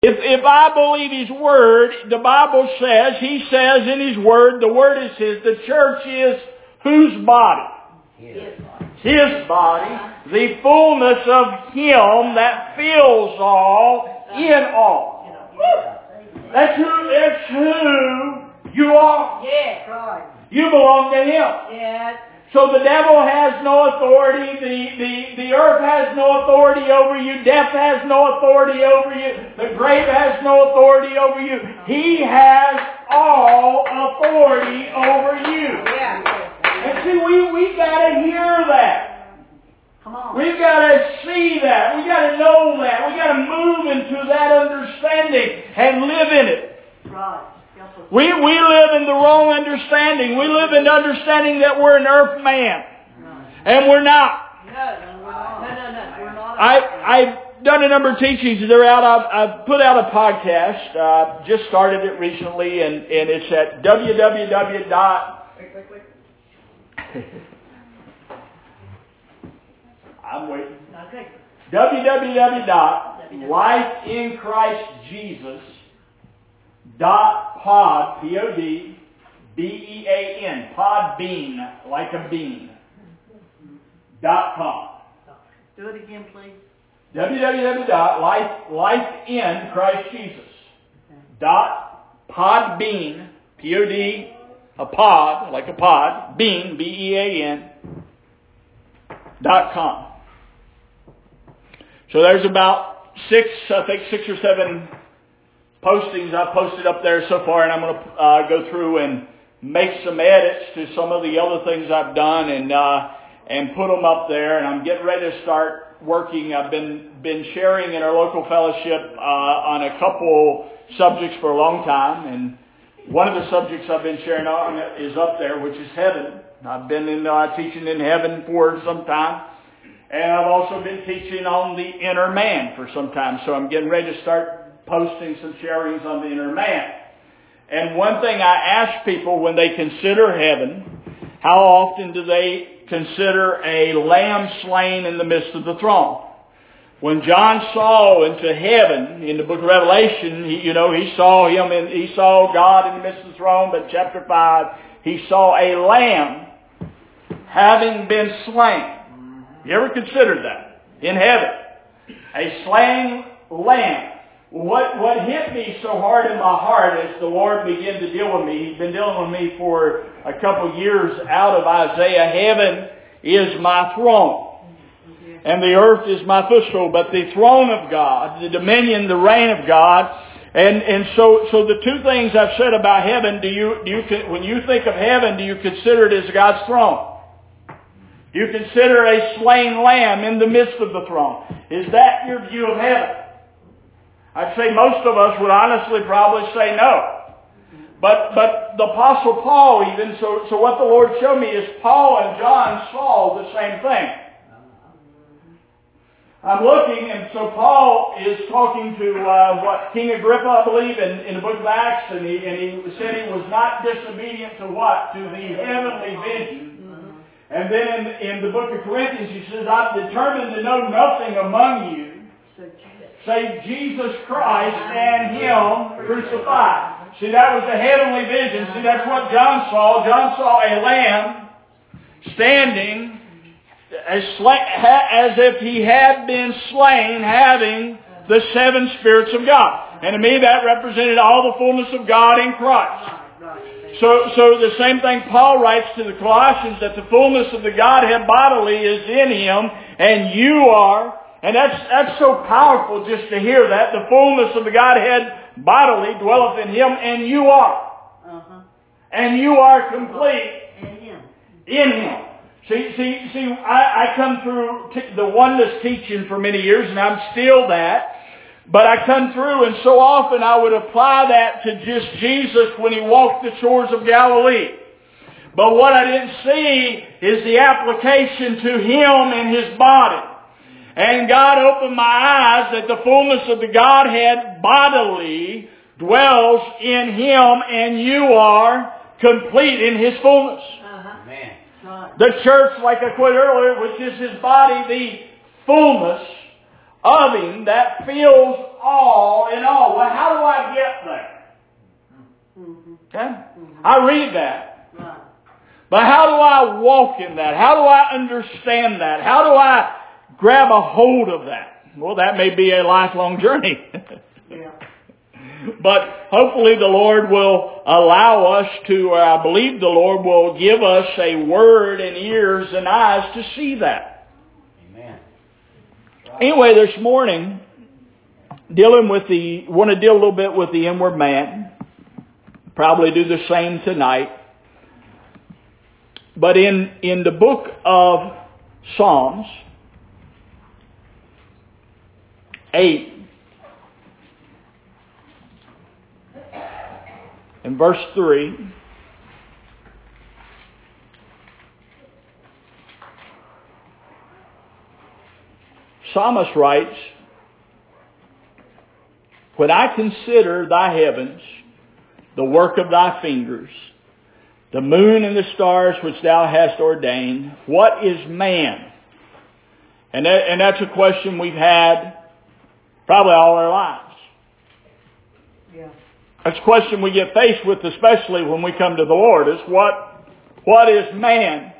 If, if I believe His Word, the Bible says, He says in His Word, the Word is His, the church is whose body? His. His body, the fullness of Him that fills all in all. That's who, that's who you are. Yes. Right. You belong to Him. Yes. So the devil has no authority, the, the, the earth has no authority over you, death has no authority over you, the grave has no authority over you. He has all authority over you. Yeah. And see, we, we gotta hear that. Come on. We've gotta see that. We've gotta know that. We've gotta move into that understanding and live in it. Right. We, we live in the wrong understanding. We live in understanding that we're an earth man. And we're not. No, no, we're not. No. We're not. I, I've done a number of teachings. They're out. I've, I've put out a podcast. Uh, just started it recently, and, and it's at www. dot Wait, wait, wait. I'm waiting. Okay. www.lifeinchristjesus.pod, P-O-D, B-E-A-N, podbean, like a bean, dot com. Do it again, please. www.lifeinchristjesus dot podbean, P-O-D, a pod, like a pod, bean, B-E-A-N, dot com. So there's about six, I think six or seven postings I've posted up there so far, and I'm going to uh, go through and make some edits to some of the other things I've done and uh, and put them up there. And I'm getting ready to start working. I've been been sharing in our local fellowship uh, on a couple subjects for a long time, and one of the subjects I've been sharing on is up there, which is heaven. I've been in uh, teaching in heaven for some time. And I've also been teaching on the inner man for some time. So I'm getting ready to start posting some sharings on the inner man. And one thing I ask people when they consider heaven, how often do they consider a lamb slain in the midst of the throne? When John saw into heaven in the book of Revelation, he, you know, he saw him and he saw God in the midst of the throne, but chapter 5, he saw a lamb having been slain. You ever considered that? In heaven. A slain lamb. What, what hit me so hard in my heart as the Lord began to deal with me, He's been dealing with me for a couple years out of Isaiah, heaven is my throne. And the earth is my footstool, but the throne of God, the dominion, the reign of God, and, and so, so the two things I've said about heaven, do you, do you, when you think of heaven, do you consider it as God's throne? Do you consider a slain lamb in the midst of the throne? Is that your view of heaven? I'd say most of us would honestly probably say no. But, but the apostle Paul even, so, so what the Lord showed me is Paul and John saw the same thing. I'm looking, and so Paul is talking to uh, what King Agrippa, I believe, in, in the book of Acts, and he, and he said he was not disobedient to what? To the heavenly vision. And then in, in the book of Corinthians, he says, I've determined to know nothing among you. Save Jesus Christ and Him crucified. See, that was the heavenly vision. See, that's what John saw. John saw a lamb standing as, as if he had been slain, having the seven spirits of God. And to me, that represented all the fullness of God in Christ. So, so the same thing Paul writes to the Colossians that the fullness of the Godhead bodily is in him, and you are, and that's that's so powerful just to hear that the fullness of the Godhead bodily dwelleth in him, and you are, Uh-huh. and you are complete And him. in him. See, see, see. I, I come through t- the oneness teaching for many years, and I'm still that. But I come through, and so often I would apply that to just Jesus when he walked the shores of Galilee. But what I didn't see is the application to him and his body. And God opened my eyes that the fullness of the Godhead bodily dwells in him, and you are complete in his fullness. Uh-huh. The church, like I quoted earlier, which is his body, the fullness of him that fills all in all. Well, how do I get there? Mm-hmm. Okay? I read that. But how do I walk in that? How do I understand that? How do I grab a hold of that? Well, that may be a lifelong journey. Yeah. but hopefully the Lord will allow us to, or I believe the Lord will give us a word and ears and eyes to see that. Amen. Anyway, this morning, dealing with the, want to deal a little bit with the inward man. Probably do the same tonight. But in, in the book of Psalms, 8, in verse 3, Psalmist writes, When I consider thy heavens, the work of thy fingers, the moon and the stars which thou hast ordained, what is man? And, that, and that's a question we've had probably all our lives. Yeah. That's a question we get faced with, especially when we come to the Lord, is what, what is man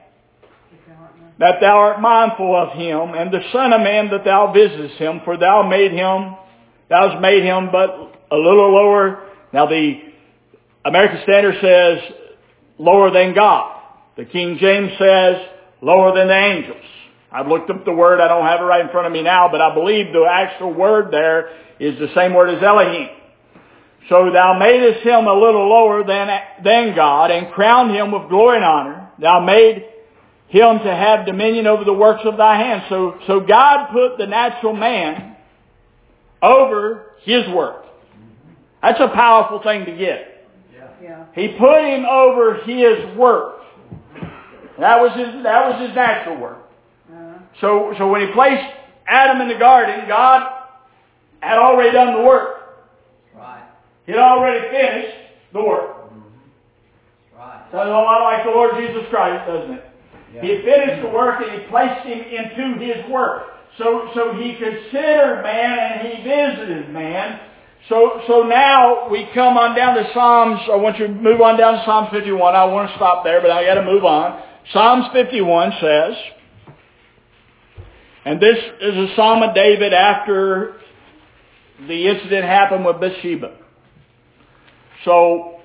If thou art not- that thou art mindful of him, and the Son of Man that thou visitest him, for thou made him, thou hast made him but a little lower. Now the American Standard says lower than God. The King James says lower than the angels. I've looked up the word, I don't have it right in front of me now, but I believe the actual word there is the same word as Elohim. So thou madest him a little lower than, than God, and crowned him with glory and honor. Thou made him to have dominion over the works of thy hands. So, so God put the natural man over his work. That's a powerful thing to get. Yeah. He put him over his work. That was his, that was his natural work. So, so when he placed Adam in the garden, God had already done the work. Right. He had already finished the work. Right. Sounds a lot like the Lord Jesus Christ, doesn't it? Yeah. He finished the work and he placed him into his work. So, so he considered man and he visited man. So, so now we come on down to Psalms. I want you to move on down to Psalm 51. I want to stop there, but I got to move on. Psalms 51 says, and this is a Psalm of David after the incident happened with Bathsheba. So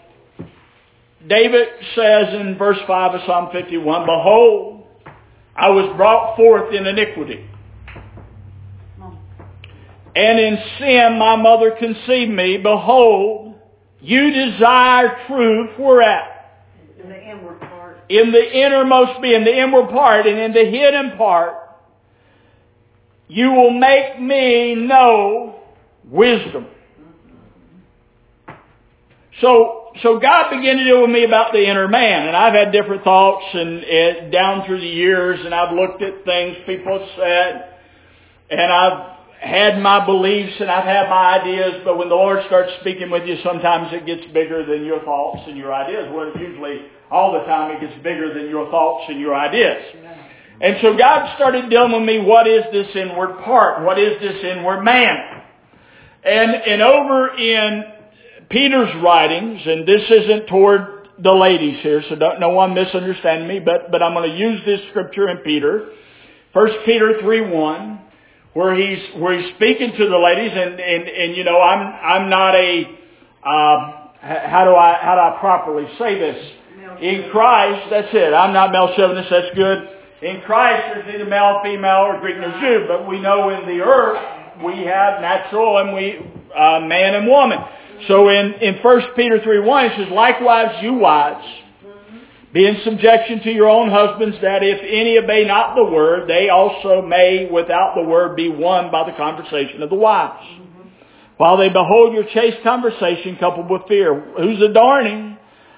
David says in verse 5 of Psalm 51, Behold, I was brought forth in iniquity, and in sin my mother conceived me. Behold, you desire truth whereat? In the inward part. In the innermost being, the inward part, and in the hidden part, you will make me know wisdom. So, so God began to deal with me about the inner man, and I've had different thoughts and, and down through the years, and I've looked at things people have said, and I've had my beliefs and I've had my ideas, but when the Lord starts speaking with you, sometimes it gets bigger than your thoughts and your ideas. Well, usually all the time it gets bigger than your thoughts and your ideas. And so God started dealing with me, what is this inward part? What is this inward man? And, and over in Peter's writings, and this isn't toward the ladies here, so don't, no one misunderstand me, but, but I'm going to use this scripture in Peter. 1 Peter 3 1, where he's, where he's speaking to the ladies, and, and, and you know, I'm, I'm not a, uh, how do I, how do I properly say this? In Christ, that's it. I'm not chauvinist, that's good. In Christ, there's neither male, female, or Greek nor Jew, but we know in the earth, we have natural and we, uh, man and woman. So in, in 1 Peter 3 1, it says, Likewise, you wives, be in subjection to your own husbands, that if any obey not the word, they also may, without the word, be won by the conversation of the wives. While they behold your chaste conversation coupled with fear, whose adorning,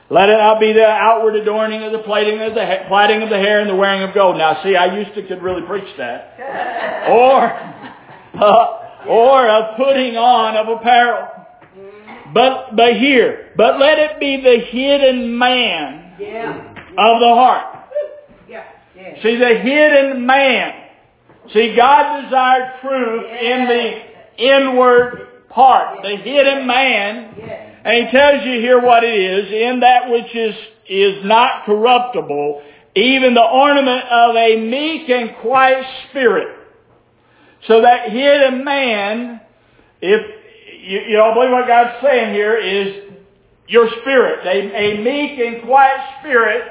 let it not be the outward adorning of the plaiting of the ha- plaiting of the hair and the wearing of gold. Now, see, I used to could really preach that. Or, uh, or of putting on of apparel. But, but here, but let it be the hidden man Yeah. of the heart. Yeah. Yeah. See, the hidden man. See, God desired truth in the inward part, the hidden man. And he tells you here what it is, in that which is, is not corruptible, even the ornament of a meek and quiet spirit. So that hidden man, if, you, you know, I believe what God's saying here is your spirit, a, a meek and quiet spirit,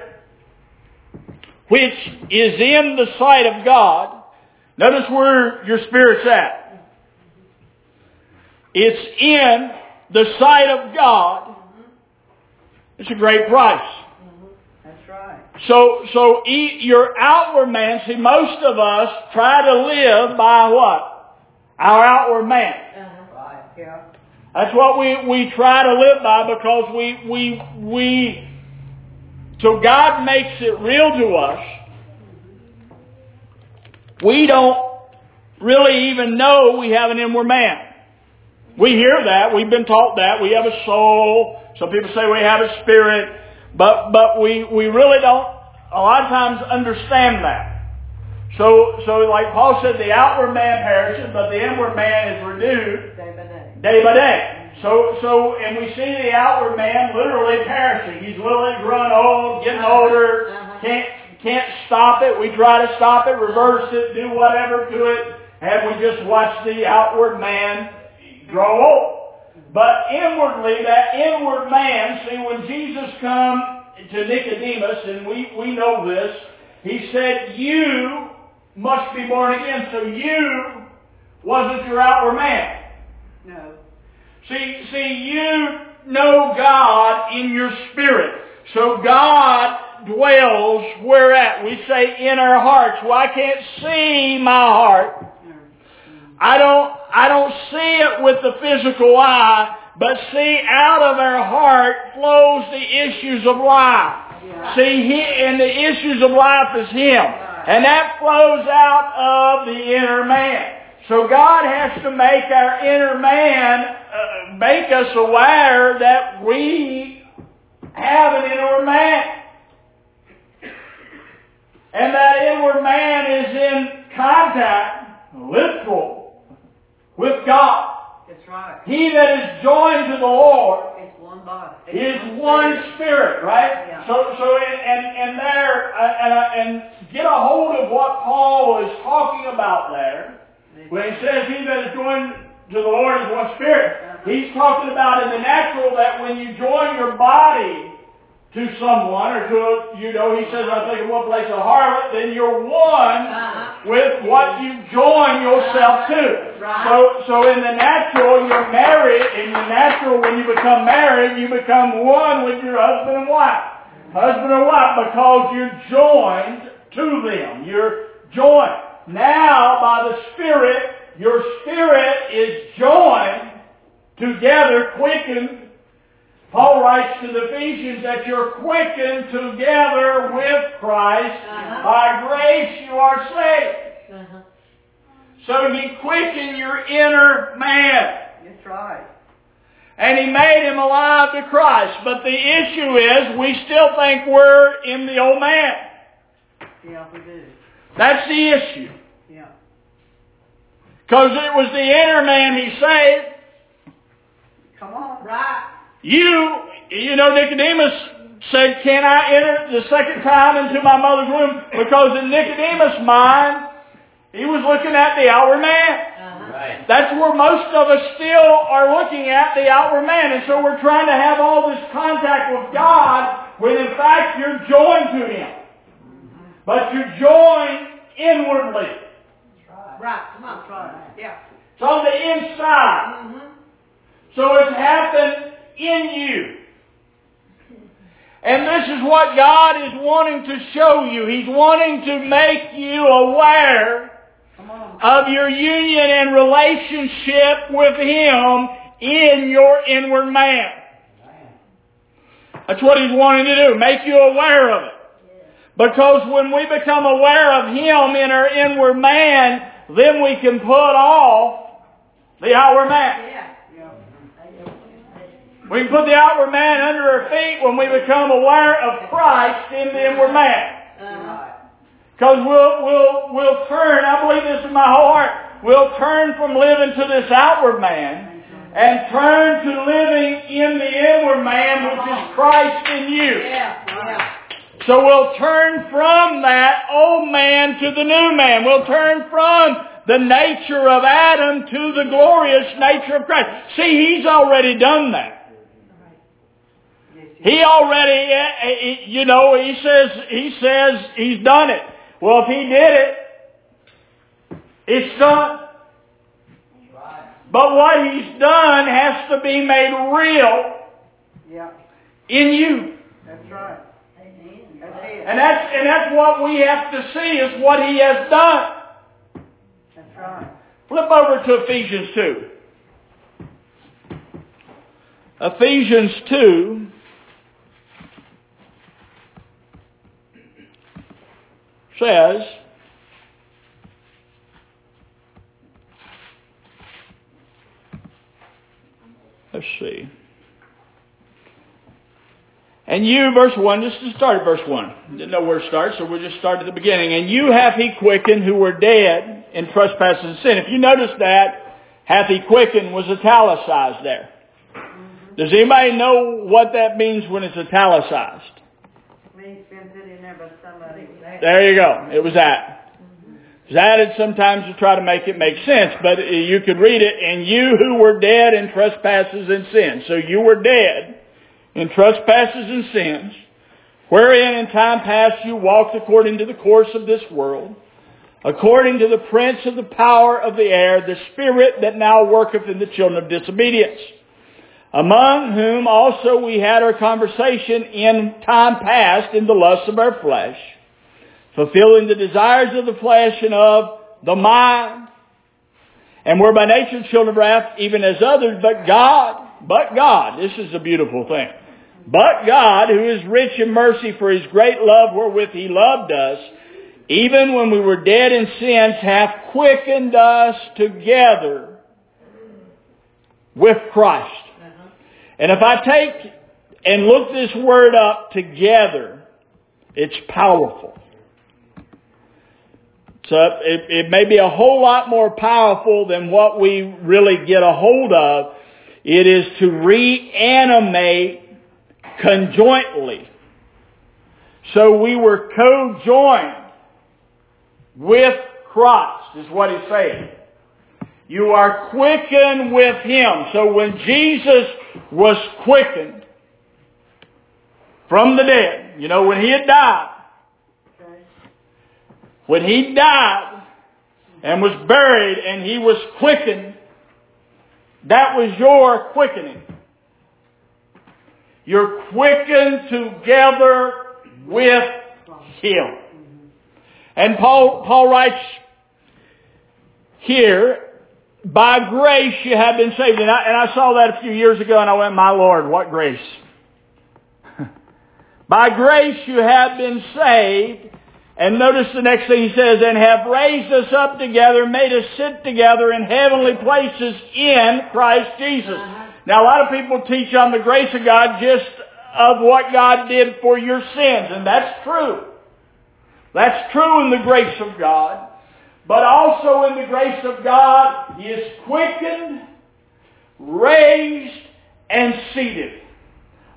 which is in the sight of God. Notice where your spirit's at. It's in the sight of God. It's a great price. That's right. So, so e- your outward man, see most of us try to live by what? Our outward man. Uh-huh. Right. Yeah. That's what we, we try to live by because we, we, we, so God makes it real to us. We don't really even know we have an inward man. We hear that. We've been taught that. We have a soul. Some people say we have a spirit. But, but we, we really don't a lot of times understand that. So, so like Paul said, the outward man perishes, but the inward man is renewed Day by day. day by day. So, so, and we see the outward man literally perishing. He's literally growing old, getting Uh-huh. older, Uh-huh. can't, can't stop it. We try to stop it, reverse it, do whatever to it, and we just watch the outward man grow old. But inwardly, that inward man, see, when Jesus come to Nicodemus, and we, we know this, he said, you must be born again. So you wasn't your outward man. No. See, see, you know God in your spirit. So God dwells where at? We say in our hearts. Well, I can't see my heart. I don't, I don't see it with the physical eye, but see, out of our heart flows the issues of life. Yeah. See, he, and the issues of life is Him. And that flows out of the inner man. So God has to make our inner man, uh, make us aware that we have an inward man. And that inward man is in contact, literal, with God. That's right. He that is joined to the Lord is one body. is one spirit. spirit, right? Yeah. So, so, and, and, and there, uh, and, uh, and get a hold of what Paul is talking about there. When he says he that is joined to the Lord is one spirit, Uh-huh. he's talking about in the natural that when you join your body to someone or to, a, you know, he says, I think in one place, a harlot, then you're one Uh-huh. with what you join yourself to. Right. So, so in the natural, you're married. In the natural, when you become married, you become one with your husband and wife. Husband and wife, because you're joined to them. You're joined. Now, by the Spirit, your spirit is joined together, quickened. Paul writes to the Ephesians that you're quickened together with Christ. Uh-huh. By grace you are saved. Uh-huh. So he quickened your inner man. That's right. And he made him alive to Christ. But the issue is we still think we're in the old man. Yeah, we do. That's the issue. Yeah. Because it was the inner man he saved. Come on. Right. You, you know, Nicodemus said, can I enter the second time into my mother's womb? Because in Nicodemus' mind, he was looking at the outward man. Uh-huh. Right. That's where most of us still are looking at the outward man. And so we're trying to have all this contact with God when in fact you're joined to Him. But you're joined inwardly. Right. Come on. Right. Yeah. It's on the inside. Mm-hmm. So it's happened in you. And this is what God is wanting to show you. He's wanting to make you aware of your union and relationship with Him in your inward man. That's what He's wanting to do, make you aware of it. Because when we become aware of Him in our inward man, then we can put off the outward man. We can put the outward man under our feet when we become aware of Christ in the inward man. Because we'll, we'll, we'll turn, I believe this in my whole heart, we'll turn from living to this outward man and turn to living in the inward man, which is Christ in you. So we'll turn from that old man to the new man. We'll turn from the nature of Adam to the glorious nature of Christ. See, he's already done that. Yes, you He already, eh, eh, you know, he says, he says he's done it. Well, if he did it, it's done. But what he's done has to be made real Yeah, in you. that's right. That's it. And that's, and that's what we have to see is what he has done. That's right. Flip over to Ephesians 2. Ephesians 2 says, let's see. And you, verse 1, just to start at verse 1. Didn't know where to start, so we'll just start at the beginning. And you hath he quickened who were dead in trespasses and sin. If you notice that, hath he quickened was italicized there. Does anybody know what that means when it's italicized? Means been put in there somebody. There you go. It was that. It's added sometimes to try to make it make sense, but you could read it, and you who were dead in trespasses and sins. So you were dead in trespasses and sins, wherein in time past you walked according to the course of this world, according to the prince of the power of the air, the spirit that now worketh in the children of disobedience, among whom also we had our conversation in time past in the lusts of our flesh, fulfilling the desires of the flesh and of the mind, and were by nature children of wrath, even as others, but God, but God, this is a beautiful thing, but God, who is rich in mercy for his great love wherewith he loved us, even when we were dead in sins, hath quickened us together with Christ. And if I take and look this word up together, it's powerful. So it, it may be a whole lot more powerful than what we really get a hold of. It is to reanimate conjointly. So we were co-joined with Christ, is what he's saying. You are quickened with Him. So when Jesus was quickened from the dead, you know, when He had died, when He died and was buried and He was quickened, that was your quickening. You're quickened together with Him. And Paul, Paul writes here, by grace you have been saved. And I, and I saw that a few years ago and I went, my Lord, what grace? by grace you have been saved. And notice the next thing he says, and have raised us up together, made us sit together in heavenly places in Christ Jesus. Uh-huh. Now a lot of people teach on the grace of God just of what God did for your sins, and that's true. That's true in the grace of God. But also in the grace of God, He is quickened, raised, and seated.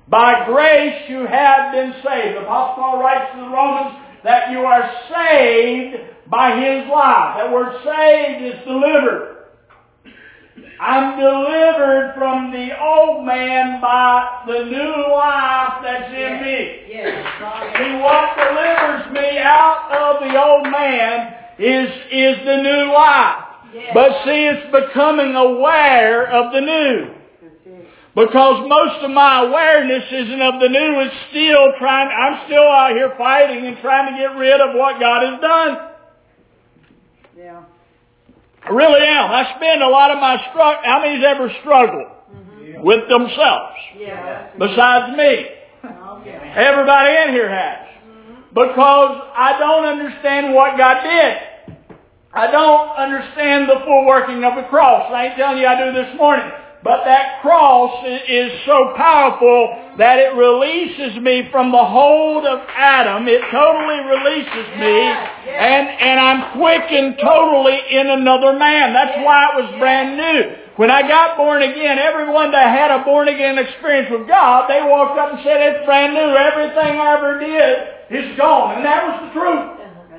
By grace you have been saved. The Apostle Paul writes to the Romans that you are saved by His life. That word saved is delivered. I'm delivered from the old man by the new life that's in me. Yes, right. See, what delivers me out of the old man is, is the new life. Yes. But see, it's becoming aware of the new. Because most of my awareness isn't of the new, it's still trying, I'm still out here fighting and trying to get rid of what God has done. Yeah. I really am. I spend a lot of my struggle, how many's ever struggled mm-hmm. with themselves? Yeah. Besides me. Yeah. Everybody in here has. Mm-hmm. Because I don't understand what God did. I don't understand the full working of the cross. I ain't telling you I do this morning. But that cross is so powerful that it releases me from the hold of Adam. It totally releases me. And, and I'm quickened totally in another man. That's why it was brand new. When I got born again, everyone that had a born again experience with God, they walked up and said, it's brand new. Everything I ever did is gone. And that was the truth.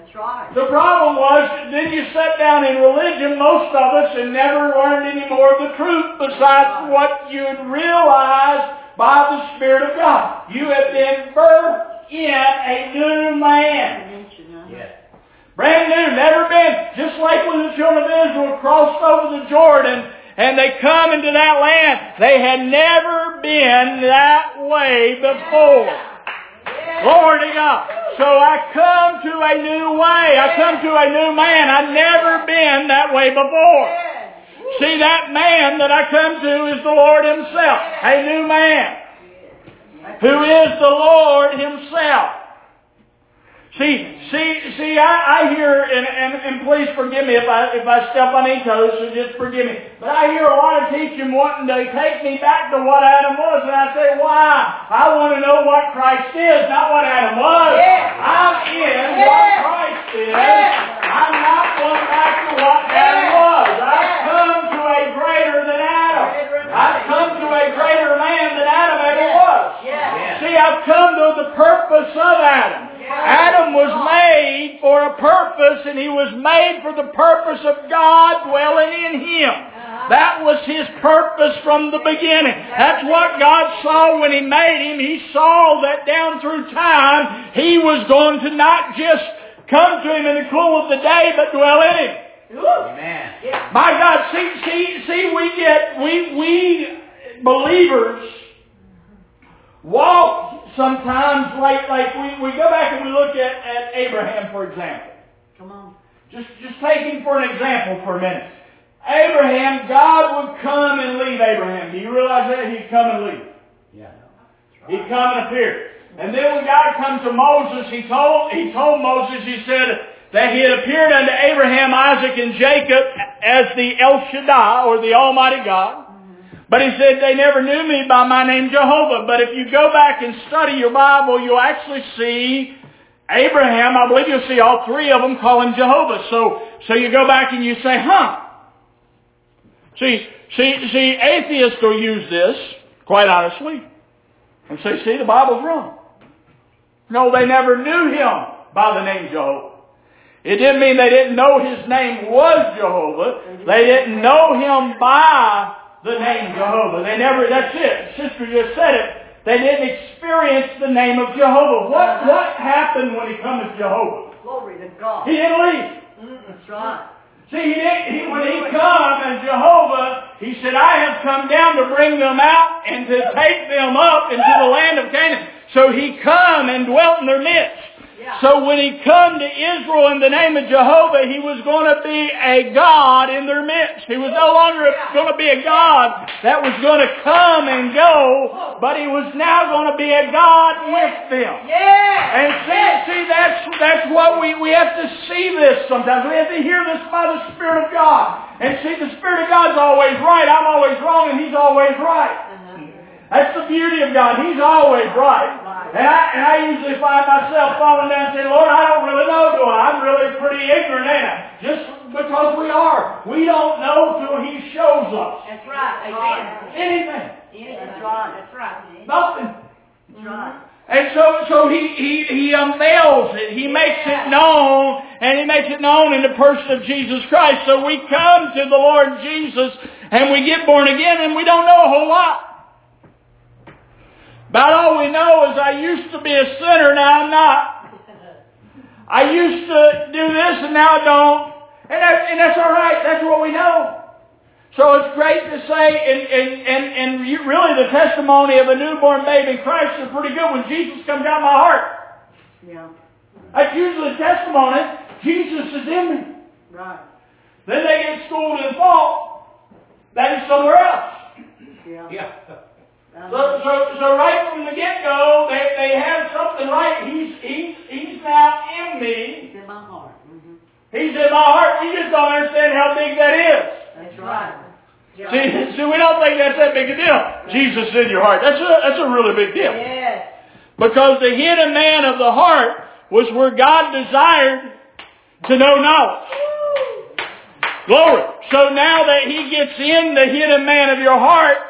That's right. The problem was, then you sat down in religion, most of us, and never learned any more of the truth besides what you had realized by the Spirit of God. You have been birthed in a new man. Yes. Brand new, never been. Just like when the children of Israel crossed over the Jordan and they come into that land, they had never been that way before. Glory to God. So I come to a new way. I come to a new man. I've never been that way before. See, that man that I come to is the Lord Himself. A new man. Who is the Lord Himself. See, see, see, I, I hear, and, and, and please forgive me if I, if I step on any toes, so just forgive me. But I hear a lot of teaching wanting to take me back to what Adam was, and I say, why? I want to know what Christ is, not what Adam was. Yeah. I'm in what Christ is. Yeah. I'm not going back to what Adam was. I've Yeah. come to a greater than Adam. I've come to a greater man than Adam ever Yeah. was. Yeah. Yeah. See, I've come to the purpose of Adam. Adam was made for a purpose, and he was made for the purpose of God dwelling in him. That was his purpose from the beginning. That's what God saw when he made him. He saw that down through time, he was going to not just come to him in the cool of the day, but dwell in him. Amen. My God, see, see, see, we get, we, we believers walk sometimes like, like we, we go back and we look at, at Abraham, for example. Come on. Just, just take him for an example for a minute. Abraham, God would come and leave Abraham. Do you realize that? He'd come and leave. Yeah. He'd come and appear. And then when God comes to Moses, he told, he told Moses, he said that he had appeared unto Abraham, Isaac, and Jacob as the El Shaddai, or the Almighty God. But he said, they never knew me by my name Jehovah. But if you go back and study your Bible, you'll actually see Abraham, I believe you'll see all three of them call him Jehovah. So, so you go back and you say, huh. See, see, see, atheists will use this, quite honestly, and say, see, the Bible's wrong. No, they never knew him by the name Jehovah. It didn't mean they didn't know his name was Jehovah. They didn't know him by the name Jehovah. They never, that's it. Sister just said it. They didn't experience the name of Jehovah. What, what happened when he come as Jehovah? Glory to God. He didn't leave. Mm, That's right. See, he didn't, he, when he come as Jehovah, he said, I have come down to bring them out and to take them up into the land of Canaan. So he come and dwelt in their midst. So when he come to Israel in the name of Jehovah, he was going to be a God in their midst. He was no longer going to be a God that was going to come and go, but he was now going to be a God with them. Yeah. And see, see, that's that's what we we have to see this sometimes. We have to hear this by the Spirit of God. And see, the Spirit of God's always right. I'm always wrong, and He's always right. That's the beauty of God. He's always right. And I and I usually find myself falling down and saying, Lord, I don't really know, do I? I'm really pretty ignorant, ain't I? Just because we are. We don't know till He shows us That's right. Amen. anything. That's right. That's right. Nothing. That's right. And so, so he, he, he um, unveils it. He makes it known, and he makes it known in the person of Jesus Christ. So we come to the Lord Jesus, and we get born again, and we don't know a whole lot. About all we know is I used to be a sinner, now I'm not. I used to do this, and now I don't. And, that, and that's all right. That's what we know. So it's great to say, and, and, and, and really the testimony of a newborn baby in Christ is pretty good when Jesus comes out of my heart. Yeah. That's usually the testimony. Jesus is in me. Right. Then they get schooled and fall. That is somewhere else. Yeah. Yeah. So, so, so right from the get-go, they, they have something right. He's, he's, he's now in me. It's in my heart. Mm-hmm. He's in my heart. You just don't understand how big that is. That's right. See, see, we don't think that's that big a deal. Jesus is in your heart. That's a, that's a really big deal. Yes. Because the hidden man of the heart was where God desired to know knowledge. Glory. so now that he gets in the hidden man of your heart, You start-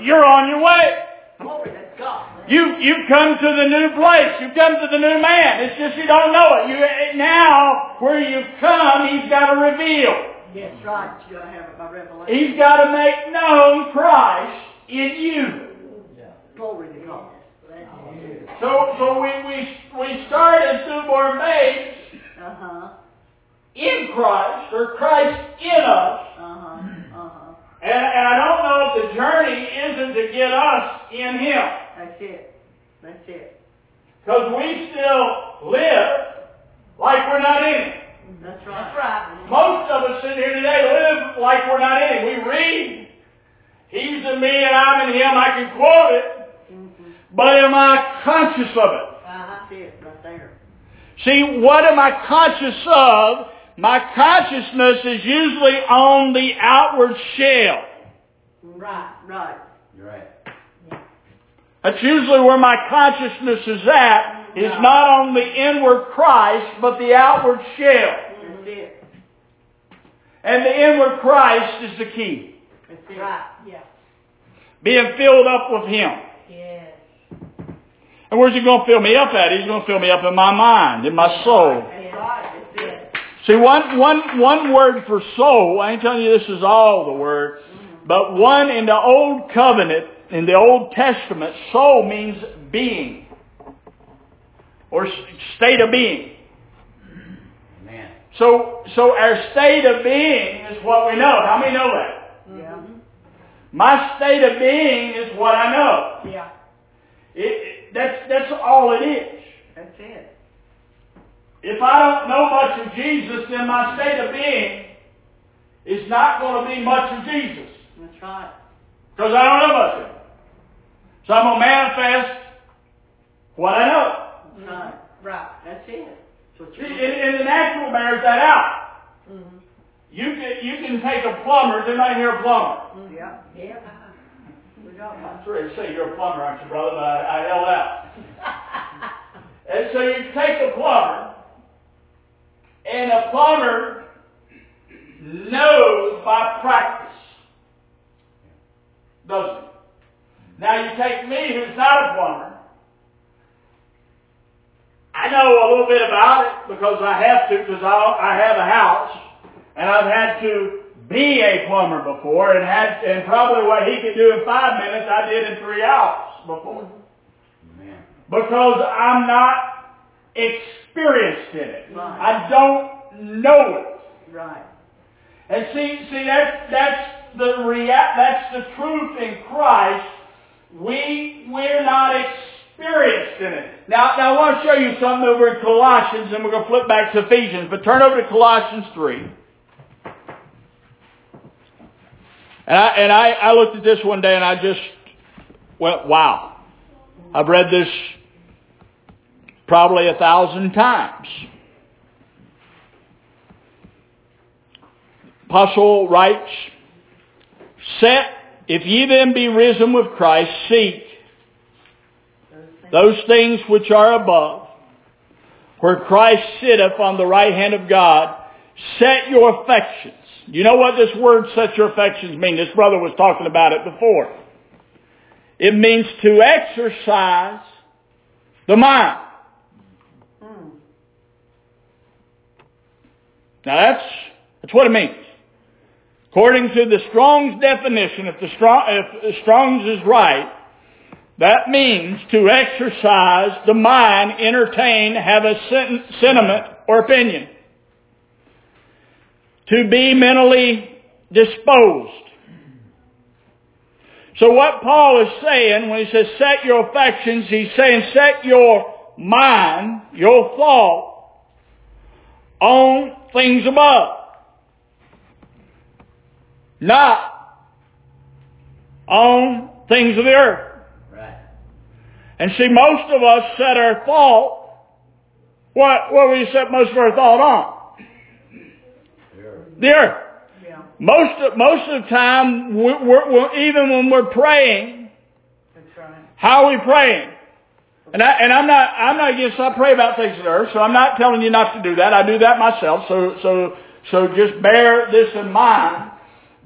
you're on your way. Glory to God. You, you've come to the new place. You've come to the new man. It's just you don't know it. You, now, where you've come, he's got to reveal. That's right. You gotta have it by revelation. He's got to make known Christ in you. Glory to God. So, so we, we, we start as newborn babes Uh-huh. in Christ, or Christ in us. Uh-huh. And, and I don't know if the journey isn't to get us in Him. That's it. That's it. Because we still live like we're not in Him. That's right. That's right. Most of us sitting here today live like we're not in Him. We read, He's in me and I'm in Him. I can quote it. Mm-hmm. But am I conscious of it? Uh-huh. That's it right there. See, what am I conscious of? My consciousness is usually on the outward shell. Right. Right. You're right. That's usually where my consciousness is at, is not on the inward Christ, but the outward shell. That's it. And the inward Christ is the key. That's it. Right. Yeah. Being filled up with Him. Yes. And where's He going to fill me up at? He's going to fill me up in my mind, in my soul. That's right. That's it. See, one, one, one word for soul, I ain't telling you this is all the word, but one in the Old Covenant, in the Old Testament, soul means being. Or state of being. Amen. So, so our state of being is what we know. How many know that? Yeah. My state of being is what I know. Yeah. It, it, that's, that's all it is. That's it. If I don't know much of Jesus, then my state of being is not going to be much of Jesus. That's right. Because I don't know much of him. So I'm going to manifest what I know. Right. Right. That's it. That's what See, you and, and the natural bears that out. Mm-hmm. You can, you can take a plumber. Does anybody here a plumber? Yeah. Yeah. We got I'm one. sorry to say you're a plumber, aren't you, brother? But I, I yelled out. And so you take a plumber, and a plumber knows by practice, doesn't he? Now you take me, who's not a plumber. I know a little bit about it because I have to, because I, I have a house, and I've had to be a plumber before, and had, and probably what he could do in five minutes, I did in three hours before because I'm not experienced in it. Right. I don't know it. Right. And see, see, that's that's the rea- that's the truth in Christ. We we're not experienced in it. Now, now I want to show you something over in Colossians, and we're going to flip back to Ephesians. But turn over to Colossians three. And I and I, I looked at this one day, and I just went, "Wow!" I've read this probably a thousand times. Apostle writes, Set, if ye then be risen with Christ, seek those things which are above, where Christ sitteth on the right hand of God. Set your affections. You know what this word set your affections mean? This brother was talking about it before. It means to exercise the mind. Now that's, that's what it means. According to the Strong's definition, if the Strong, if Strong's is right, that means to exercise the mind, entertain, have a sen- sentiment or opinion. To be mentally disposed. So what Paul is saying when he says set your affections, he's saying set your mind, your thought on things above. Not on things of the earth. Right. And see, most of us set our thought, what, what we set most of our thought on? The earth. Yeah. Most of, most of the time, we're, we're, we're- even when we're praying, That's right. how are we praying? And, I, and I'm not, I'm not against, I pray about things the earth, so I'm not telling you not to do that. I do that myself, so, so, So just bear this in mind.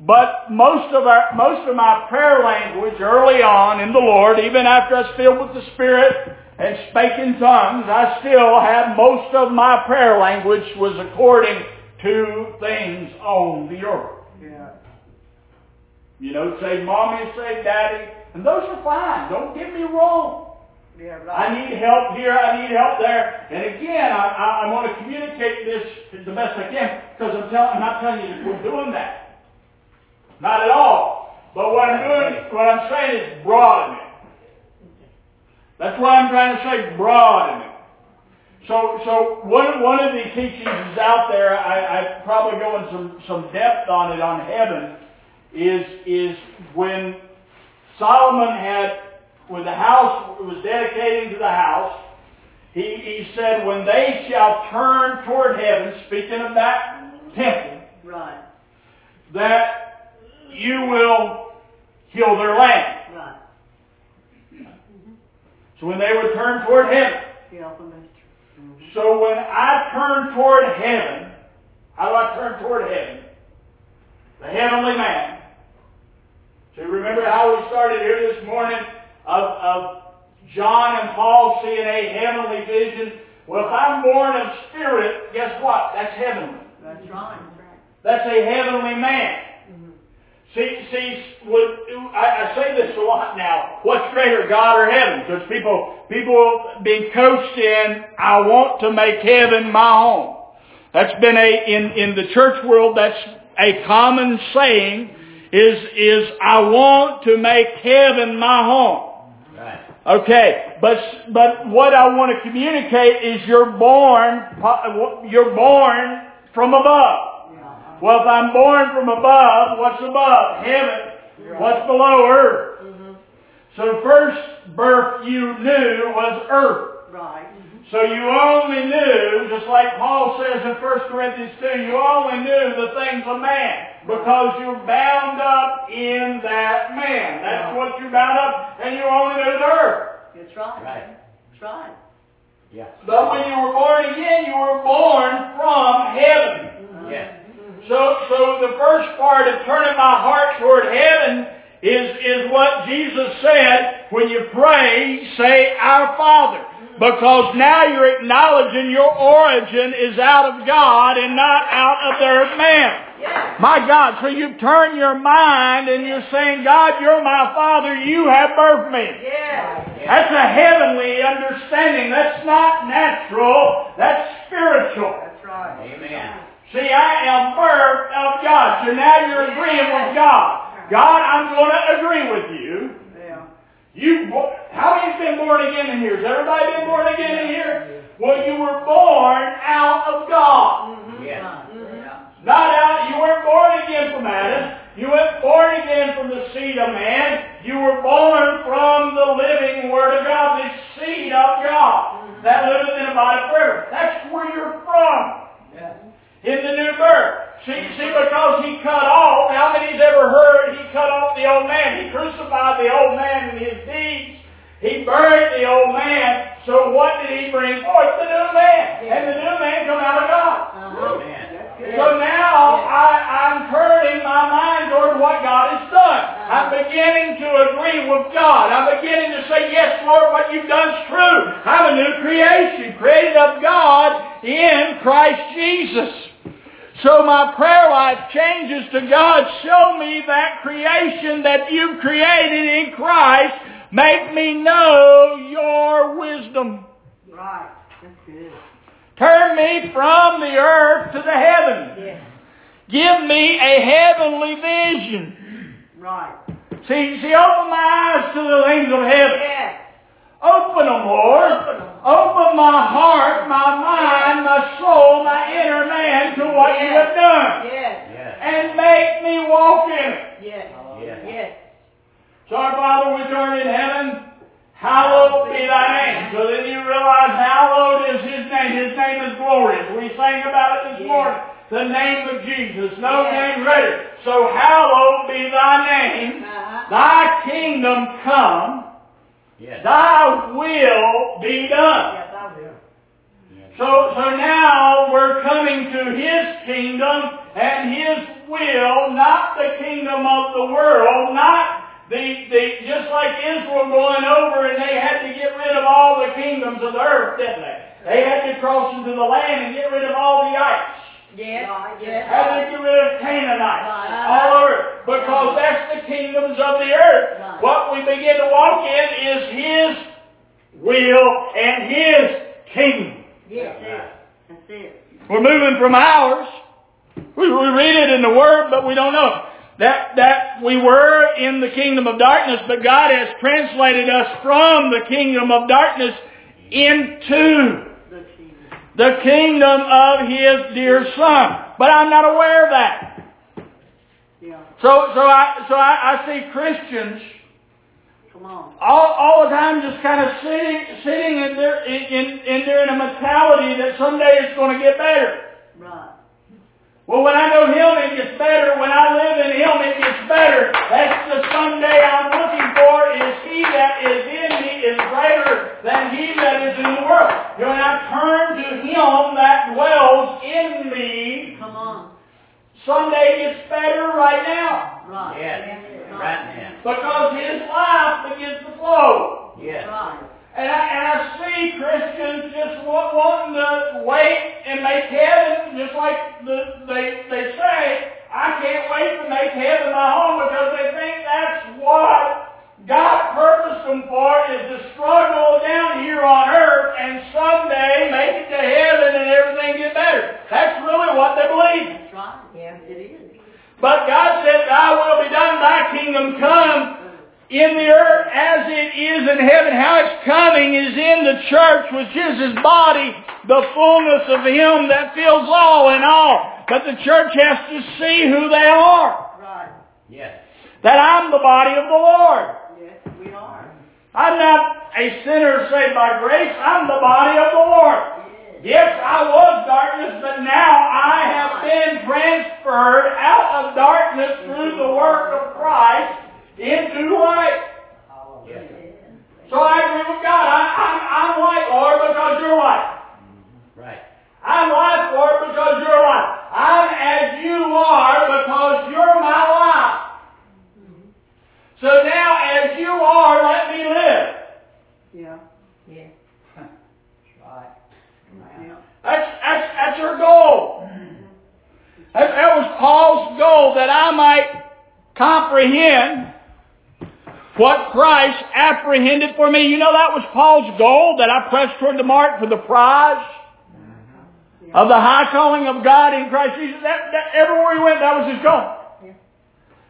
But most of our, most of my prayer language early on in the Lord, even after I was filled with the Spirit and spake in tongues, I still had most of my prayer language was according to things on the earth. Yeah. You know, say mommy, say daddy, and those are fine. Don't get me wrong. I need help here, I need help there. And again, I, I, I want to communicate this the best I can because I'm, tell, I'm not telling you to quit doing that. Not at all. But what I'm doing, what I'm saying is broaden it. That's what I'm trying to say, broaden it. So, so one, one of the teachings is out there, I, I probably go in some, some depth on it on heaven, is, is when Solomon had, when the house was dedicating to the house, he, he said, when they shall turn toward heaven, speaking of that temple, Right. that you will heal their land. Right. So when they would turn toward heaven, the- mm-hmm. So when I turn toward heaven, how do I turn toward heaven? The heavenly man. So you remember how we started here this morning of, of John and Paul seeing a heavenly vision? Well, if I'm born of spirit, guess what? That's heavenly. That's right. That's a heavenly man. Mm-hmm. See, see, would, I, I say this a lot now. What's greater, God or heaven? Because people, people being coached in, I want to make heaven my home. That's been a, in, in the church world, that's a common saying, is, is I want to make heaven my home. Okay, but but what I want to communicate is you're born you're born from above. Well, if I'm born from above, what's above? Heaven. What's below earth? Mm-hmm. So first birth you knew was earth. Right. So you only knew, just like Paul says in 1 Corinthians 2, you only knew the things of man because you're bound up in that man. That's what you're bound up, and you only knew the earth. That's right. Right. That's right. Yeah. But when you were born again, you were born from heaven. Mm-hmm. Yes. So, so the first part of turning my heart toward heaven is, is what Jesus said, when you pray, say, Our Father. Because now you're acknowledging your origin is out of God and not out of their man. My God, so you've turned your mind and you're saying, God, you're my Father, you have birthed me. That's a heavenly understanding. That's not natural, that's spiritual. That's right. Amen. See, I am birthed of God. So now you're agreeing with God. God, I'm going to agree with you. Yeah. You, how many's been born again in here? Has everybody been born again in here? Well, you were born out of God. Mm-hmm. Yes. Yeah. Mm-hmm. Not out, you weren't born again from Adam. You weren't born again from the seed of man. You were born from the living Word of God, the seed of God that liveth in a body forever. That's where you're from Yeah. in the new birth. See, see, because he cut off, how many's ever heard he cut off the old man? He crucified the old man in his deeds. He buried the old man. So what did he bring forth? The new man. And the new man come out of God. Uh-huh. Amen. That's good. So now I, I'm turning my mind toward what God has done. I'm beginning to agree with God. I'm beginning to say, yes, Lord, what you've done is true. I'm a new creation, created of God in Christ Jesus. So my prayer life changes to God, show me that creation that you created in Christ. Make me know your wisdom. Right. That's good. Turn me from the earth to the heavens. Yeah. Give me a heavenly vision. Right. See, see, open my eyes to the things of heaven. Yeah. Open them, Lord. Open 'em. Open my heart, my mind, my soul, my inner man to what you have done. Yes. Yes. And make me walk in it. Yes. Yes. Yes. So our Father which art in heaven, hallowed be thy name. So then you realize hallowed is his name. His name is glorious. We sang about it this Yes. morning. The name of Jesus. No Yes. name greater. So hallowed be thy name. Uh-huh. Thy kingdom come. Yes. Thy will be done. Yes, I will. Yes. So, so now we're coming to His kingdom and His will, not the kingdom of the world, not the, the, just like Israel going over and they had to get rid of all the kingdoms of the earth, didn't they? They had to cross into the land and get rid of all the ites. Yes. Right, Yes. Had to get rid of Canaanites Right. all over because that's the kingdoms of the earth. Right. What we begin to walk in is His will and His kingdom. Yes, Right. that's it. We're moving from ours. We, we read it in the Word, but we don't know. That, that we were in the kingdom of darkness, but God has translated us from the kingdom of darkness into The kingdom. of His dear Son. But I'm not aware of that. Yeah. So, so I, so I, I see Christians Come on. all, all the time just kind of sitting, sitting in their, in, in, in there in a mentality that someday it's going to get better. Right. Well, when I know Him, it gets better. When I live in Him, it gets better. That's the someday I'm looking for is He that is in me is greater than He that is in the world. When I turn to Him that dwells in me, Come on. someday gets better right now. Right. Yes. Right. Right now. Because His life begins to flow. Yes. Right. And I, and I see Christians just wa- wanting to wait and make heaven, just like the, they, they say, I can't wait to make heaven my home because they think that's what God purposed them for is to struggle down here on earth and someday make it to heaven and everything get better. That's really what they believe. That's right. Yeah. It is. But God said, Thy will be done, Thy kingdom come in the earth as it is in heaven. How it's coming is in the church, which is His body, the fullness of Him that fills all in all. But the church has to see who they are. Right. Yes. That I'm the body of the Lord. Yes, we are. I'm not a sinner saved by grace. I'm the body of the Lord. Yes. Yes, I was darkness, but now I have been transferred out of darkness through the work of Christ into light. Yes. So I agree with God. I, I'm, I'm light, Lord, because you're light. Right. I'm light, Lord, because you're light. I'm as you are because you're my life. So now, as you are, let me live. Yeah. Yes. Right. Yeah. That's, that's, that's her goal. That, that was Paul's goal, that I might comprehend what Christ apprehended for me. You know that was Paul's goal, that I pressed toward the mark for the prize mm-hmm. of the high calling of God in Christ Jesus. That, that, everywhere he went, that was his goal.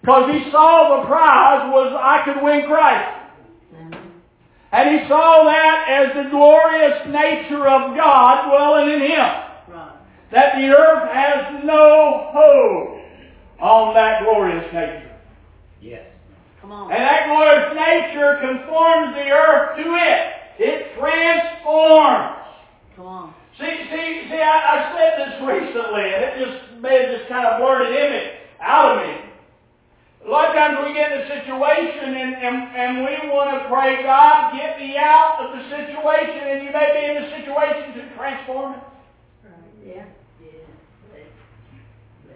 Because he saw the prize was I could win Christ. And he saw that as the glorious nature of God dwelling in him. Right. That the earth has no hold on that glorious nature. Yes. Come on. And that glorious nature conforms the earth to it. It transforms. Come on. See, see, see, I, I said this recently, and it just made it just kind of blurted in me, out of me. A lot of times we get in a situation and, and, and we want to pray, God, get me out of the situation, and you may be in the situation to transform it. Yeah.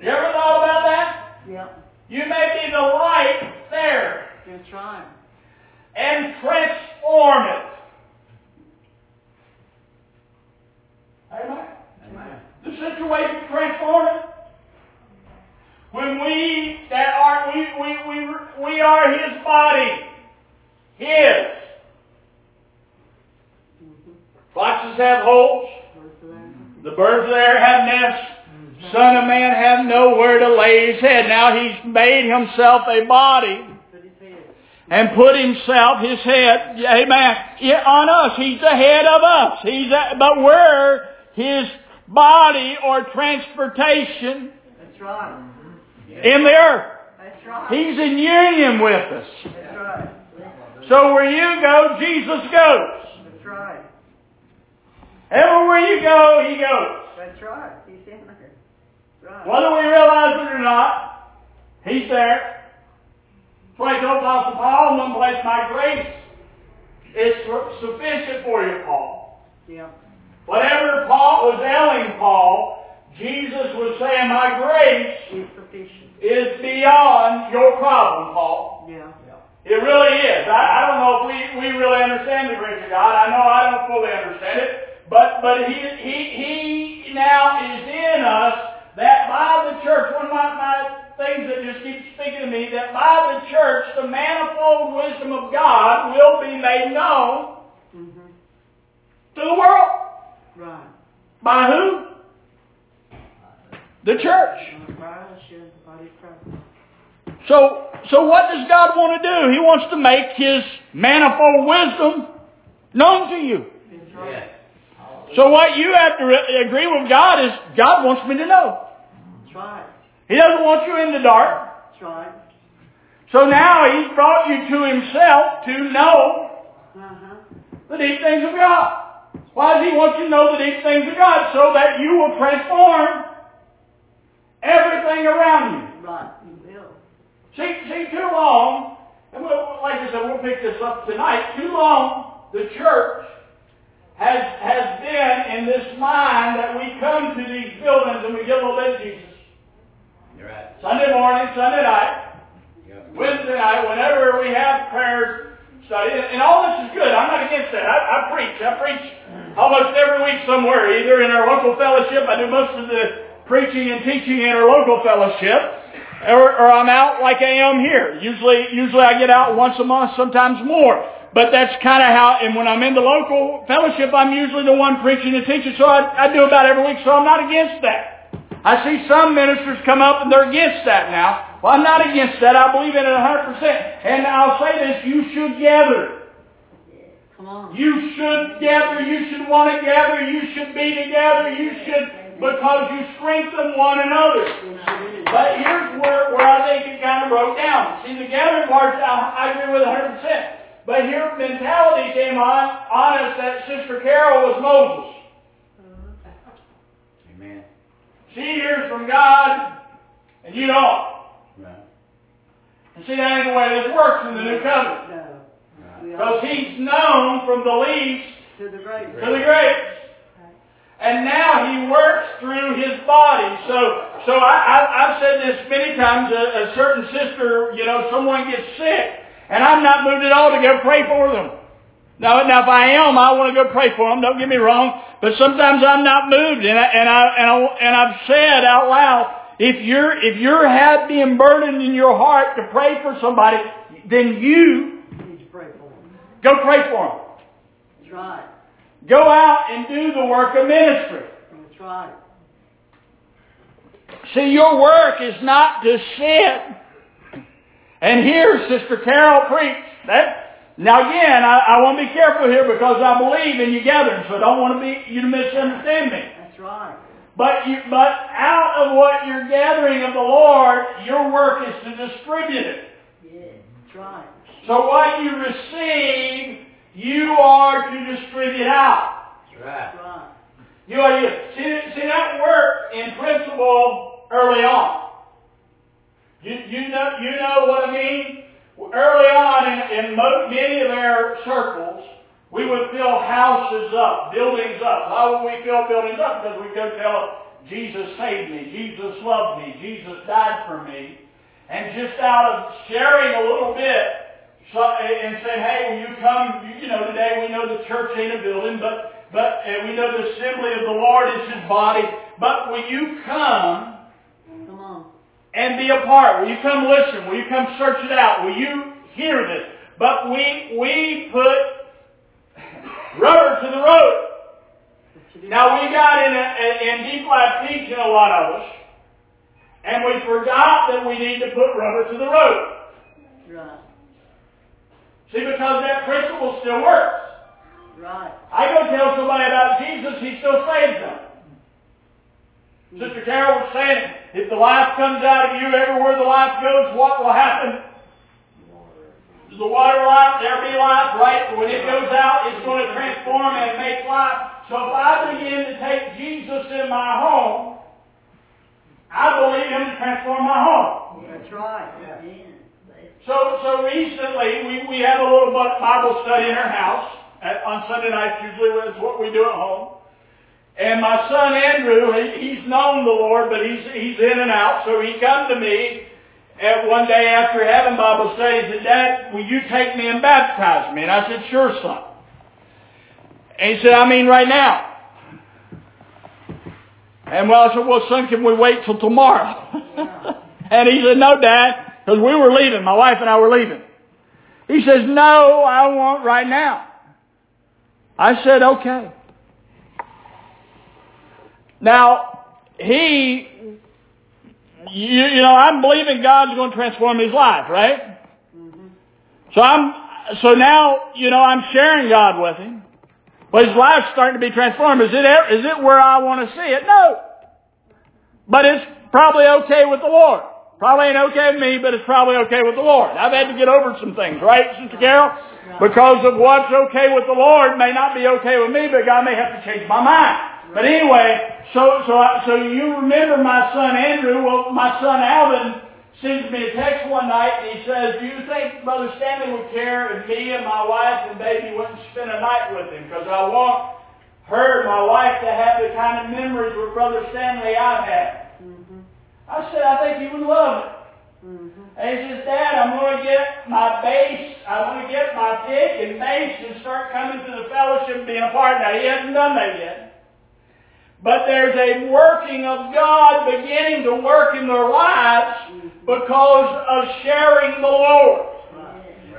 You ever thought about that? Yep. You may be the light there That's right. and transform it. Amen. Amen. The situation transform it. When we we we we are His body, His. Foxes have holes. The The birds there have nests. Son of man have nowhere to lay his head. Now he's made himself a body Put his head. and put himself, his head, amen, on us. He's the head of us. He's a, but we're his body or transportation That's right. in the earth. He's in union with us. So where you go, Jesus goes. That's right. Everywhere you go, he goes. That's right. He's in there. Whether we realize it or not, he's there. Pray told Apostle Paul one place, my grace is sufficient for you, Paul. Yeah. whatever Paul was ailing Paul, Jesus was saying, my grace Is sufficient. Is beyond your problem, Paul. Yeah. It really is. I, I don't know if we, we really understand the grace of God. I know I don't fully understand it. But, but he, he, he now is in us that by the church, one of my, my things that just keeps speaking to me, that by the church, the manifold wisdom of God will be made known Mm-hmm. to the world. Right. By who? The church is the body of Christ. So, so what does God want to do? He wants to make His manifold wisdom known to you. Yes. So what you have to re- agree with God is God wants me to know. That's right. He doesn't want you in the dark. That's right. So now He's brought you to Himself to know Uh-huh. the deep things of God. Why does He want you to know the deep things of God? So that you will transform everything around you. Right. See, see, too long, and we'll, like I said, we'll pick this up tonight. Too long, the church has has been in this mind that we come to these buildings and we get a little bit of Jesus. You're right. Sunday morning, Sunday night, Yep. Wednesday night, whenever we have prayers, study, and, and all this is good. I'm not against that. I, I preach. I preach almost every week somewhere, either in our local fellowship. I do most of the preaching and teaching in our local fellowship, or, or I'm out like I am here. Usually, usually I get out once a month, sometimes more. But that's kind of how, and when I'm in the local fellowship, I'm usually the one preaching and teaching, so I, I do about every week, so I'm not against that. I see some ministers come up and they're against that now. Well, I'm not against that. I believe in it 100%. And I'll say this, you should gather. Come on. You should gather. You should want to gather. You should be together. You should, because you strengthen one another. Yes, you do. But here's where, where I think it kind of broke down. See, the gathering part, I, I agree with 100%. But here mentality came on, on us that Sister Carol was Moses. Amen. She hears from God, and you don't. Right. And see, that ain't the way this works in the new covenant. No. Right. Because he's known from the least to the great. to the greatest. And now he works through his body. So, so I, I, I've said this many times. A, a certain sister, you know, someone gets sick, and I'm not moved at all to go pray for them. Now, now if I am, I want to go pray for them. Don't get me wrong. But sometimes I'm not moved, and I, and I, and I, and I've said out loud, if you're, if you're have being burdened in your heart to pray for somebody, then you Need to pray for them. go pray for them. That's right. Go out and do the work of ministry. That's right. See, your work is not to sit and hear Sister Carol preach. That now again, I, I want to be careful here because I believe in you gathering, so I don't want to be you to misunderstand me. That's right. But you, but out of what you're gathering of the Lord, your work is to distribute it. Yeah, That's right. So what you receive, you are to distribute out. That's right. You are you see, see that worked in principle early on. You, you know you know what I mean. Early on in, in many of our circles, we would fill houses up, buildings up. Why would we fill buildings up? Because we go tell Jesus saved me, Jesus loved me, Jesus died for me, and just out of sharing a little bit so, and say, hey, will you come? You, know, today we know the church ain't a building, but but uh, we know the assembly of the Lord is His body. But will you come Come on. and be a part? Will you come listen? Will you come search it out? Will you hear this? But we we put rubber to the road. What you do. Now we got in a, in deep life teaching a lot of us, and we forgot that we need to put rubber to the road. Right. See, because that principle still works. Right. I go tell somebody about Jesus, he still saves them. Hmm. Sister Carol was saying, if the life comes out of you, everywhere the life goes, what will happen? The water life, there be life, right? When it goes out, it's going to transform and make life. So if I begin to take Jesus in my home, I believe him to transform my home. That's right. Amen. So, so recently we, we have a little Bible study in our house at, on Sunday nights. Usually that's what we do at home. And my son Andrew, he, he's known the Lord, but he's, he's in and out. So he come to me at one day after having Bible study and said, Dad, will you take me and baptize me? And I said, sure, son. And he said, I mean right now. And well, I said, well, son, can we wait till tomorrow? and he said, no, Dad, because we were leaving. My wife and I were leaving. He says, no, I want right now. I said, okay. Now, he, you, you know, I'm believing God's going to transform his life, right? Mm-hmm. So I'm, so now, you know, I'm sharing God with him. But his life's starting to be transformed. Is it, is it where I want to see it? No. But it's probably okay with the Lord. Probably ain't okay with me, but it's probably okay with the Lord. I've had to get over some things, right, Sister Carol? Because of what's okay with the Lord may not be okay with me, but God may have to change my mind. But anyway, so so I, so you remember my son Andrew? Well, my son Alvin sends me a text one night and he says, "Do you think Brother Stanley would care if me and my wife and baby went and spent a night with him? Because I want her, my wife, to have the kind of memories with Brother Stanley I've had." I said, I think he would love it. Mm-hmm. And he says, Dad, I'm going to get my bass, I'm going to get my pick and bass and start coming to the fellowship and being a part. Now, he hasn't done that yet. But there's a working of God beginning to work in their lives mm-hmm. because of sharing the Lord.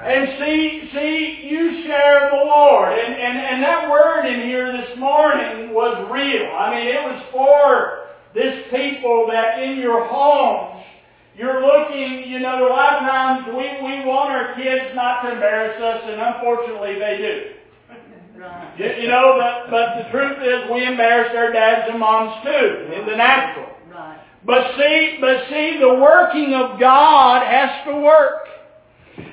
And see, see, you share the Lord. And, and, and that word in here this morning was real. I mean, it was for this people that in your homes, you're looking, you know, a lot of times we, we want our kids not to embarrass us, and unfortunately they do. You know, but, but the truth is we embarrass our dads and moms too, in the natural. Right. But see, but see, the working of God has to work.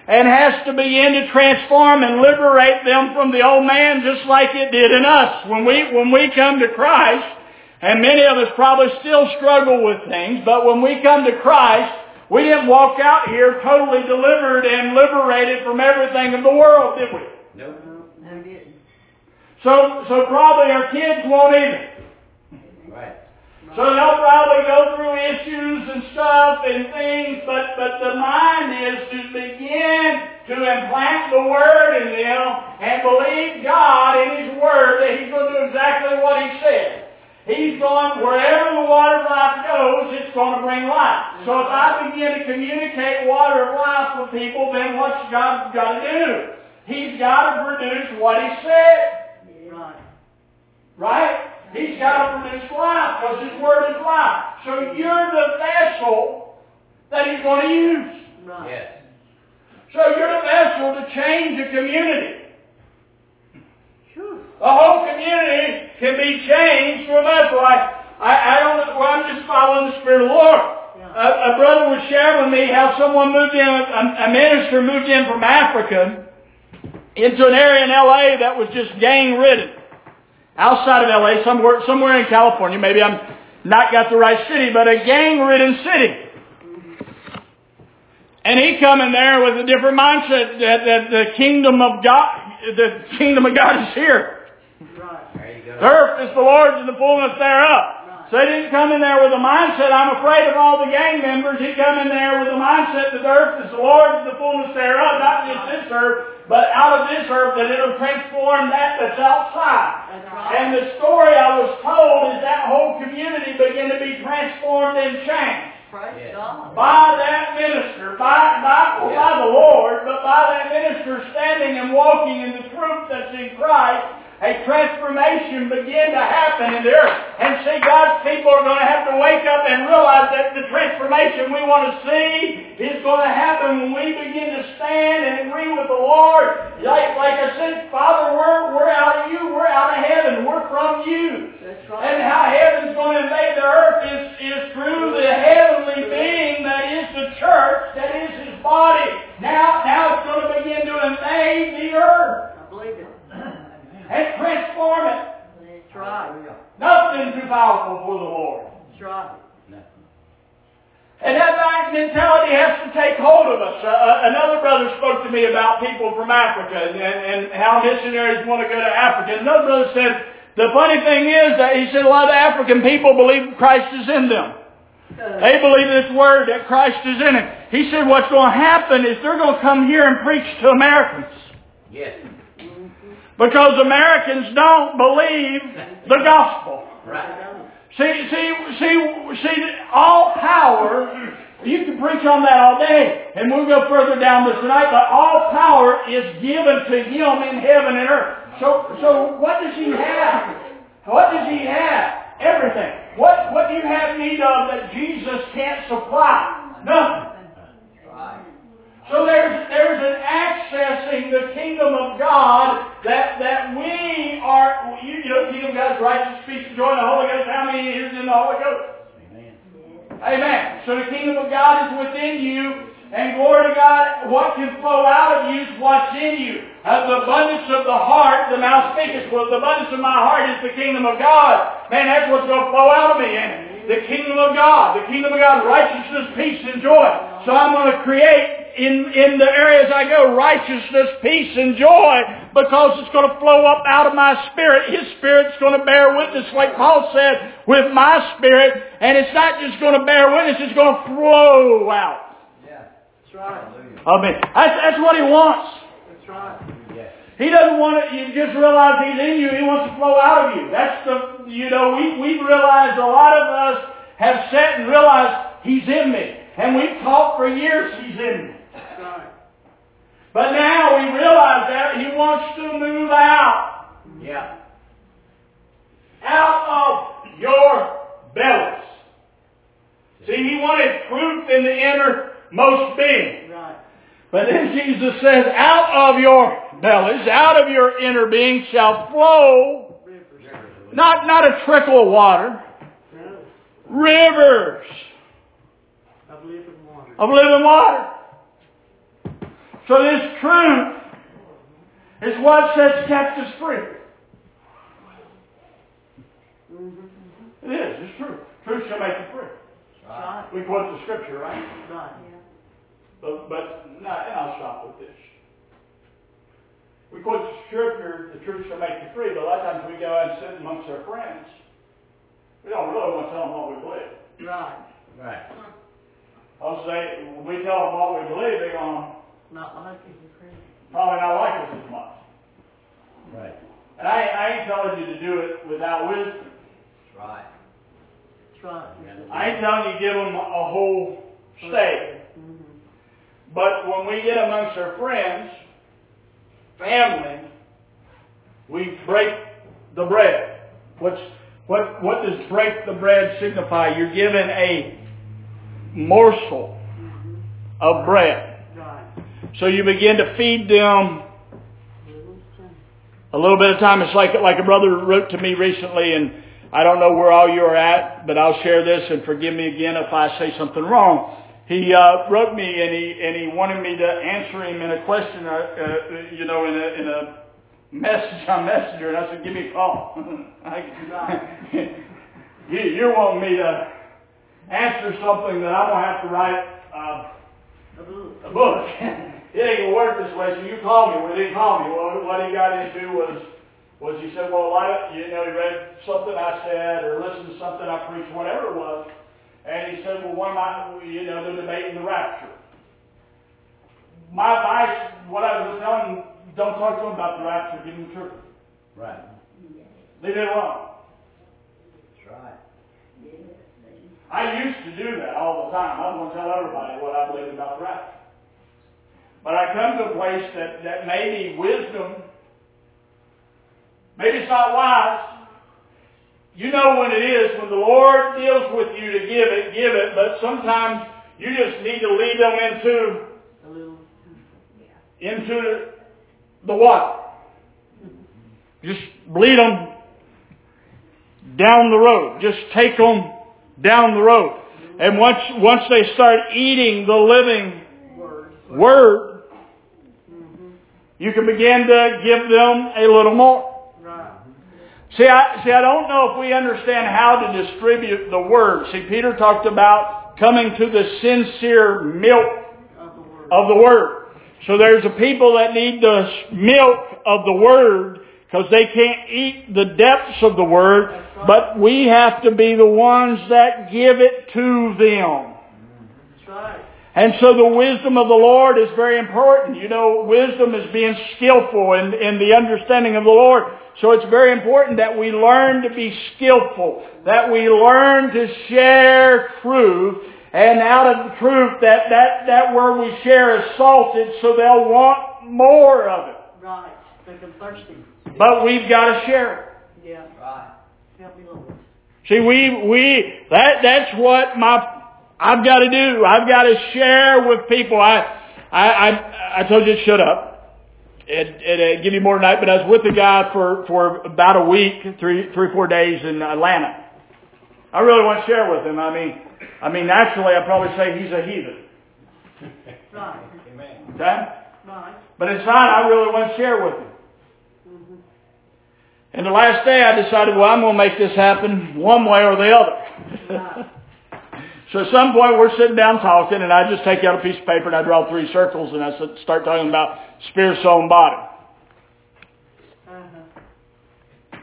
And has to begin to transform and liberate them from the old man just like it did in us. When we, when we come to Christ, and many of us probably still struggle with things, but when we come to Christ, we didn't walk out here totally delivered and liberated from everything of the world, did we? No, No, he didn't. So, so probably our kids won't either. Right. So they'll probably go through issues and stuff and things, but, but the mind is to begin to implant the Word in them and believe God in His Word that He's going to do exactly what He said. He's going, wherever the water of life goes, it's going to bring life. So if I mm-hmm. begin to communicate water of life with people, then what's God got to do? He's got to produce what He said. Right. Right? He's got to produce life because His Word is life. So you're the vessel that He's going to use. Right. Yes. So you're the vessel to change a community. The whole community can be changed a vessel. I, I, I don't, well, I'm just following the Spirit of the Lord. Yeah. A, a brother was sharing with me how someone moved in, a, a minister moved in from Africa into an area in LA that was just gang ridden. Outside of LA, somewhere, somewhere in California, maybe I'm not got the right city, but a gang ridden city. And he come in there with a different mindset that, that the kingdom of God, the kingdom of God is here. Right. There you The go. earth is the Lord's and the fullness thereof. So he didn't come in there with a mindset, I'm afraid of all the gang members. He come in there with a mindset that the earth is the Lord's and the fullness thereof, not just this earth, but out of this earth that it'll transform that that's outside. That's right. And the story I was told is that whole community began to be transformed and changed Yes. By that minister, by, by, well, by the Lord, but by that minister standing and walking in the truth that's in Christ, a transformation begin to happen in the earth. And see, God's people are going to have to wake up and realize that the transformation we want to see is going to happen when we begin to stand and agree with the Lord. Like, like I said, Father, we're, we're out of you, we're out of heaven, we're from you. That's And right. how heaven's going to invade the earth is, is through the heavenly being that is the church, that is his body. Now, now it's going to begin to invade the earth I believe it. And transform it. That's right. Nothing too powerful for the Lord. That's right. And that back mentality has to take hold of us. Uh, uh, another brother spoke to me about people from Africa and, and, and how missionaries want to go to Africa. Another brother said, The funny thing is that he said a lot of African people believe Christ is in them. They believe this word that Christ is in it. He said what's going to happen is they're going to come here and preach to Americans. Yes. Because Americans don't believe the gospel. See, see, see, see, all power, you can preach on that all day, and we'll go further down this tonight, but all power is given to Him in heaven and earth. So, so what does He have? What does He have? Everything. What, what do you have need of that Jesus can't supply? Nothing. So there's, there's an accessing the kingdom of God that, that we are, you, you know, kingdom of God's righteous peace and joy the Holy Ghost. How many is in the Holy Ghost? Amen. Amen. So the kingdom of God is within you, and glory to God, what can flow out of you is what's in you. Of the abundance of the heart, the mouth speaketh. Well, the abundance of my heart is the kingdom of God. Man, that's what's going to flow out of me. And the kingdom of God, the kingdom of God, righteousness, peace, and joy. So I'm going to create in, in the areas I go righteousness, peace, and joy because it's going to flow up out of my spirit. His spirit's going to bear witness, like Paul said, with my spirit. And it's not just going to bear witness, it's going to flow out. Yeah. That's right. I that's, that's what he wants. That's right. He doesn't want it, you just realize he's in you, he wants to flow out of you. That's the, you know, we, we've realized a lot of us have sat and realized he's in me. And we've talked for years he's in me. But now we realize that he wants to move out, Yeah. out of your bellies. See, he wanted truth in the innermost being. Right. But then Jesus says, out of your bellies, out of your inner being shall flow, not, not a trickle of water, rivers Of living water. of living water. So this truth is what sets captives free. It is, it's true. Truth shall make you free. Right. We quote the scripture, right? Right. But, but no, and I'll stop with this. We quote the scripture, the truth shall make you free, but a lot of times we go out and sit amongst our friends. We don't really want to tell them what we believe. Right. Right. I'll say, when we tell them what we believe, they're going to Not like it. probably not like us as much. Right. And I, I ain't telling you to do it without wisdom. That's right. That's right. I ain't telling you to give them a whole steak. Mm-hmm. But when we get amongst our friends, family, we break the bread. What's, what, what does break the bread signify? You're given a morsel of bread. So you begin to feed them a little bit of time. It's like, like a brother wrote to me recently, and I don't know where all you are at, but I'll share this and forgive me again if I say something wrong. He uh, wrote me and he and he wanted me to answer him in a question, uh, uh, you know, in a in a message on Messenger, and I said, "Give me a call." I, you, you're wanting me to answer something that I'm gonna have to write uh, A book. it ain't gonna work this way. So you called me. Well, he didn't call me. Well, what he got into was was he said, well, of you know, he read something I said or listened to something I preached, whatever it was, and he said, well, one my, you know, they're debating the rapture. My advice, what I was telling him, don't talk to him about the rapture. Give him the truth. Right. Leave it alone. That's right. I used to do that all the time. I was going to tell everybody what I believed about the rapture. But I come to a place that, that maybe wisdom, maybe it's not wise. You know when it is, when the Lord deals with you to give it, give it, but sometimes you just need to lead them into, A little. into the water. Just lead them down the road. Just take them down the road. And once, once they start eating the living Word. You can begin to give them a little more. Right. See, I, see, I don't know if we understand how to distribute the word. See, Peter talked about coming to the sincere milk Of the word. of the word. So there's a people that need the milk of the word because they can't eat the depths of the Word, but we have to be the ones that give it to them. That's right. And so the wisdom of the Lord is very important. You know, wisdom is being skillful in, in the understanding of the Lord. So it's very important that we learn to be skillful, that we learn to share truth, and out of the truth, that, that, that word we share is salted so they'll want more of it. Right. Make them thirsty. But we've got to share it. Yeah. Right. Help me, Lord. See, we, we, that, that's what my, I've got to do. I've got to share with people. I, I, I, I told you to shut up. It, it, uh, give you more tonight, but I was with a guy for, for about a week, three, three, four days in Atlanta. I really want to share with him. I mean, I mean, naturally, I'd probably say he's a heathen. Right. Amen. Okay? Right. But inside, I really want to share with him. Mm-hmm. And the last day, I decided, well, I'm going to make this happen one way or the other. Right. So at some point we're sitting down talking and I just take out a piece of paper and I draw three circles and I start talking about spirit, soul, and body. Uh-huh.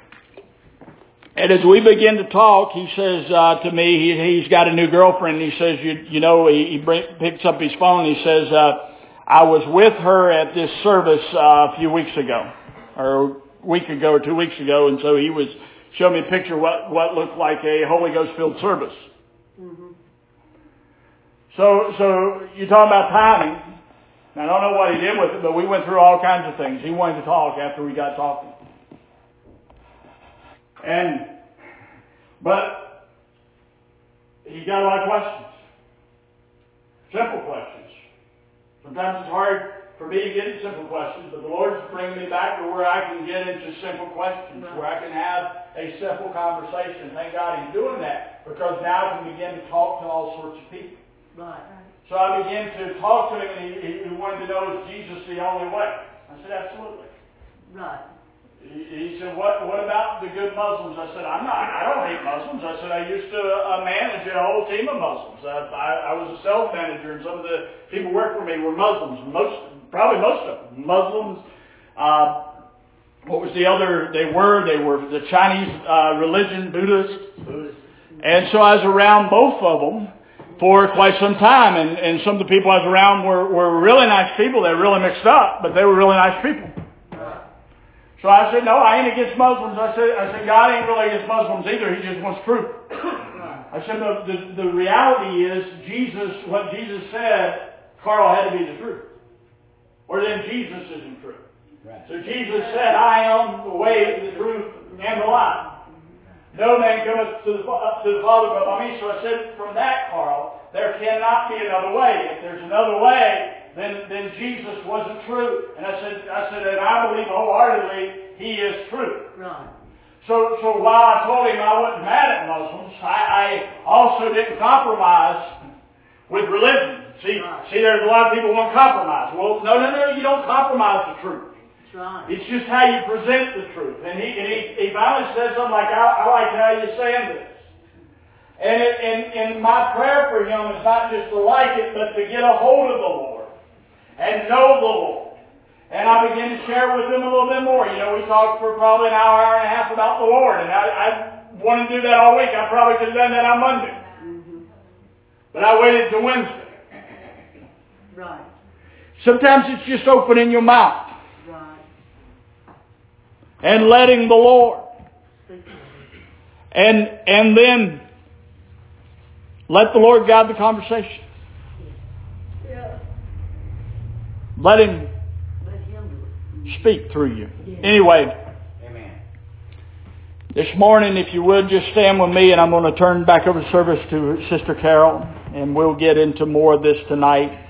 And as we begin to talk, he says uh, to me, he, he's got a new girlfriend. He says, you, you know, he, he bring, picks up his phone. He says, uh, I was with her at this service uh, a few weeks ago, or a week ago or two weeks ago, and so he was showing me a picture of what, what looked like a Holy Ghost filled service. So, so you talk about timing. I don't know what he did with it, but we went through all kinds of things. He wanted to talk after we got talking. And, but he got a lot of questions. Simple questions. Sometimes it's hard for me to get into simple questions, but the Lord's bringing me back to where I can get into simple questions, Right. where I can have a simple conversation. Thank God he's doing that, because now I can begin to talk to all sorts of people. Right. So I began to talk to him, and he, he wanted to know, is Jesus the only way? I said, absolutely. Right. He, he said, what, what about the good Muslims? I said, I'm not, I don't hate Muslims. I said, I used to uh, manage a whole team of Muslims. I, I, I was a sales manager, and some of the people who worked for me were Muslims. Most, probably most of them. Muslims, uh, what was the other, they were, they were the Chinese uh, religion, Buddhist. Buddhist. And so I was around both of them for quite some time, and, and some of the people I was around were, were really nice people. They were really mixed up, but they were really nice people. So I said, no, I ain't against Muslims. I said, I said, God ain't really against Muslims either. He just wants truth. I said, the, the, the reality is Jesus, what Jesus said, Carl had to be the truth. Or then Jesus isn't true. Right. So Jesus said, I am the way, the truth, and the life. No man cometh to the, Fa- to the Father but by me. So I said, from that, Carl, there cannot be another way. If there's another way, then, then Jesus wasn't true. And I said, I said, and I believe wholeheartedly he is true. Right. So, so while I told him I wasn't mad at Muslims, I, I also didn't compromise with religion. See, Right. see, there's a lot of people who want to compromise. Well, no, no, no, you don't compromise the truth. Right. It's just how you present the truth. And he, and he, he finally said something like, I, I like how you're saying this. And, it, and, and my prayer for him is not just to like it, but to get a hold of the Lord and know the Lord. And I began to share with him a little bit more. You know, we talked for probably an hour, hour and a half about the Lord. And I, I wanted to do that all week. I probably could have done that on Monday. Mm-hmm. But I waited till Wednesday. Right. Sometimes it's just opening your mouth. And letting the Lord. And, and then let the Lord guide the conversation. Let Him Let him speak through you. Anyway, Amen. this morning, if you would, just stand with me and I'm going to turn back over the service to Sister Carol and we'll get into more of this tonight.